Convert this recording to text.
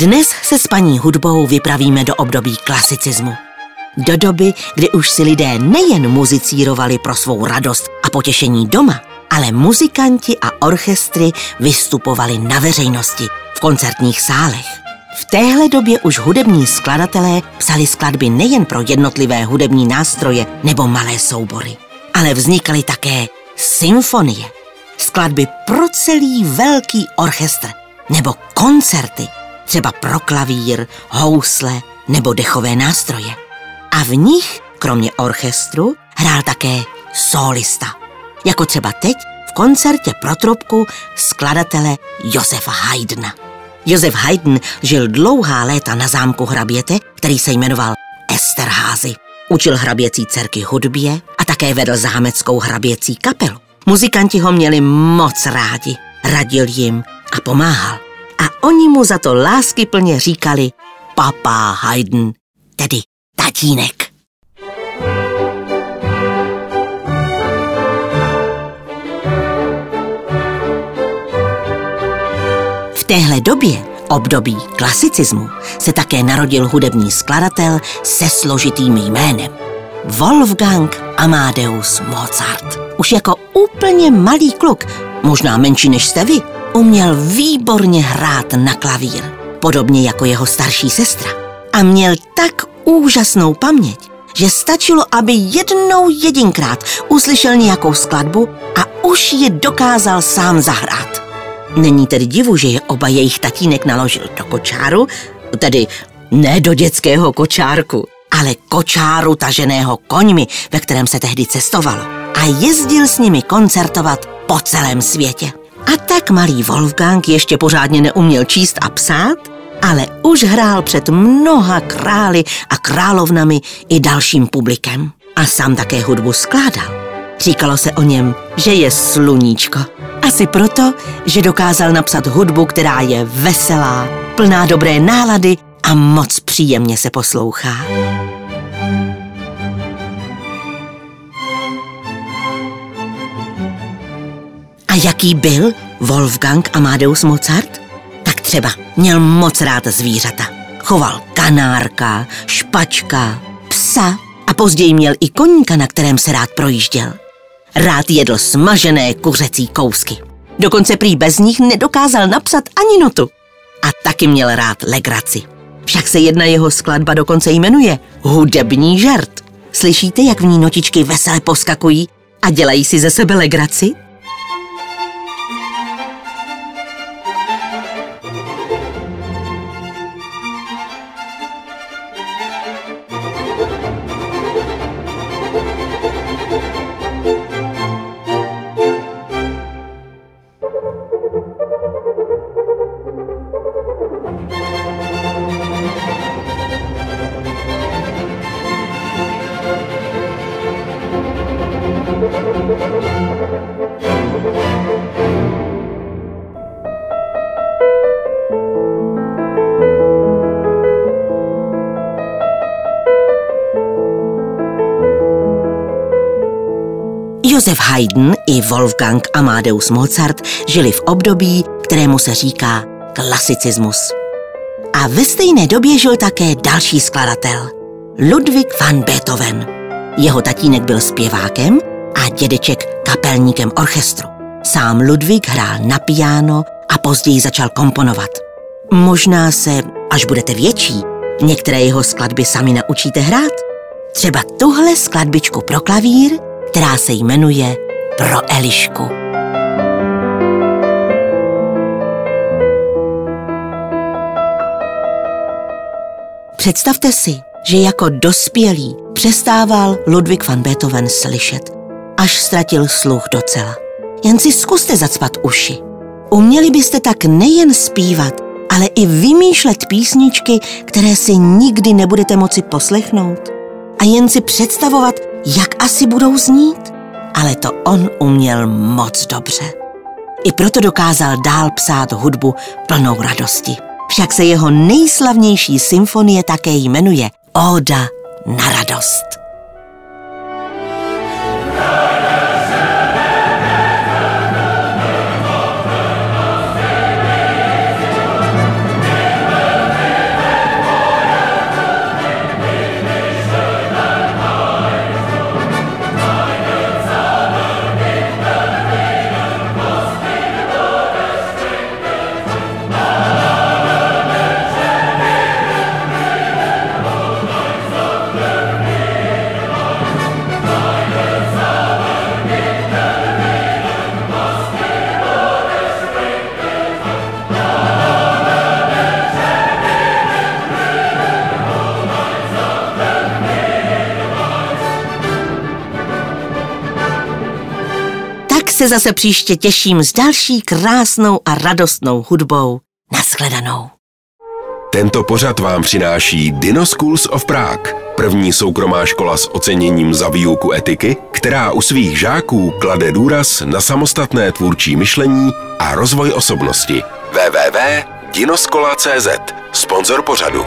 Dnes se s paní hudbou vypravíme do období klasicismu. Do doby, kdy už si lidé nejen muzicírovali pro svou radost a potěšení doma, ale muzikanti a orchestry vystupovali na veřejnosti, v koncertních sálech. V téhle době už hudební skladatelé psali skladby nejen pro jednotlivé hudební nástroje nebo malé soubory, ale vznikaly také symfonie, skladby pro celý velký orchestr nebo koncerty, třeba pro klavír, housle nebo dechové nástroje. A v nich, kromě orchestru, hrál také solista. Jako třeba teď v koncertě pro trubku skladatele Josefa Haydna. Josef Haydn žil dlouhá léta na zámku hraběte, který se jmenoval Esterházy. Učil hraběcí dcerky hudbě a také vedl zámeckou hraběcí kapelu. Muzikanti ho měli moc rádi, radil jim a pomáhal. Oni mu za to lásky plně říkali Papa Haydn, tedy tatínek. V téhle době, období klasicismu, se také narodil hudební skladatel se složitým jménem. Wolfgang Amadeus Mozart. Už jako úplně malý kluk, možná menší než jste vy, uměl výborně hrát na klavír, podobně jako jeho starší sestra. A měl tak úžasnou paměť, že stačilo, aby jednou jedinkrát uslyšel nějakou skladbu a už ji dokázal sám zahrát. Není tedy divu, že je oba jejich tatínek naložil do kočáru, tedy ne do dětského kočárku, ale kočáru taženého koňmi, ve kterém se tehdy cestovalo. A jezdil s nimi koncertovat po celém světě. A tak malý Wolfgang ještě pořádně neuměl číst a psát, ale už hrál před mnoha krály a královnami i dalším publikem. A sám také hudbu skládal. Říkalo se o něm, že je sluníčko. Asi proto, že dokázal napsat hudbu, která je veselá, plná dobré nálady a moc příjemně se poslouchá. Jaký byl Wolfgang Amadeus Mozart? Tak třeba měl moc rád zvířata. Choval kanárka, špačka, psa a později měl i koníka, na kterém se rád projížděl. Rád jedl smažené kuřecí kousky. Dokonce prý bez nich nedokázal napsat ani notu. A taky měl rád legraci. Však se jedna jeho skladba dokonce jmenuje Hudební žert. Slyšíte, jak v ní notičky veselé poskakují a dělají si ze sebe legraci? Josef Haydn i Wolfgang Amadeus Mozart žili v období, kterému se říká klasicismus. A ve stejné době žil také další skladatel, Ludwig van Beethoven. Jeho tatínek byl zpěvákem a dědeček kapelníkem orchestru. Sám Ludwig hrál na piano a později začal komponovat. Možná se, až budete větší, některé jeho skladby sami naučíte hrát. Třeba tuhle skladbičku pro klavír která se jmenuje Pro Elišku. Představte si, že jako dospělý přestával Ludwig van Beethoven slyšet, až ztratil sluch docela. Jen si zkuste zacpat uši. Uměli byste tak nejen zpívat, ale i vymýšlet písničky, které si nikdy nebudete moci poslechnout a jen si představovat, jak asi budou znít. Ale to on uměl moc dobře. I proto dokázal dál psát hudbu plnou radosti. Však se jeho nejslavnější symfonie také jmenuje Oda na radost. Se zase příště těším s další krásnou a radostnou hudbou. Naschledanou. Tento pořad vám přináší Dino Schools of Prague, první soukromá škola s oceněním za výuku etiky, která u svých žáků klade důraz na samostatné tvůrčí myšlení a rozvoj osobnosti. www.dinoskola.cz Sponzor pořadu.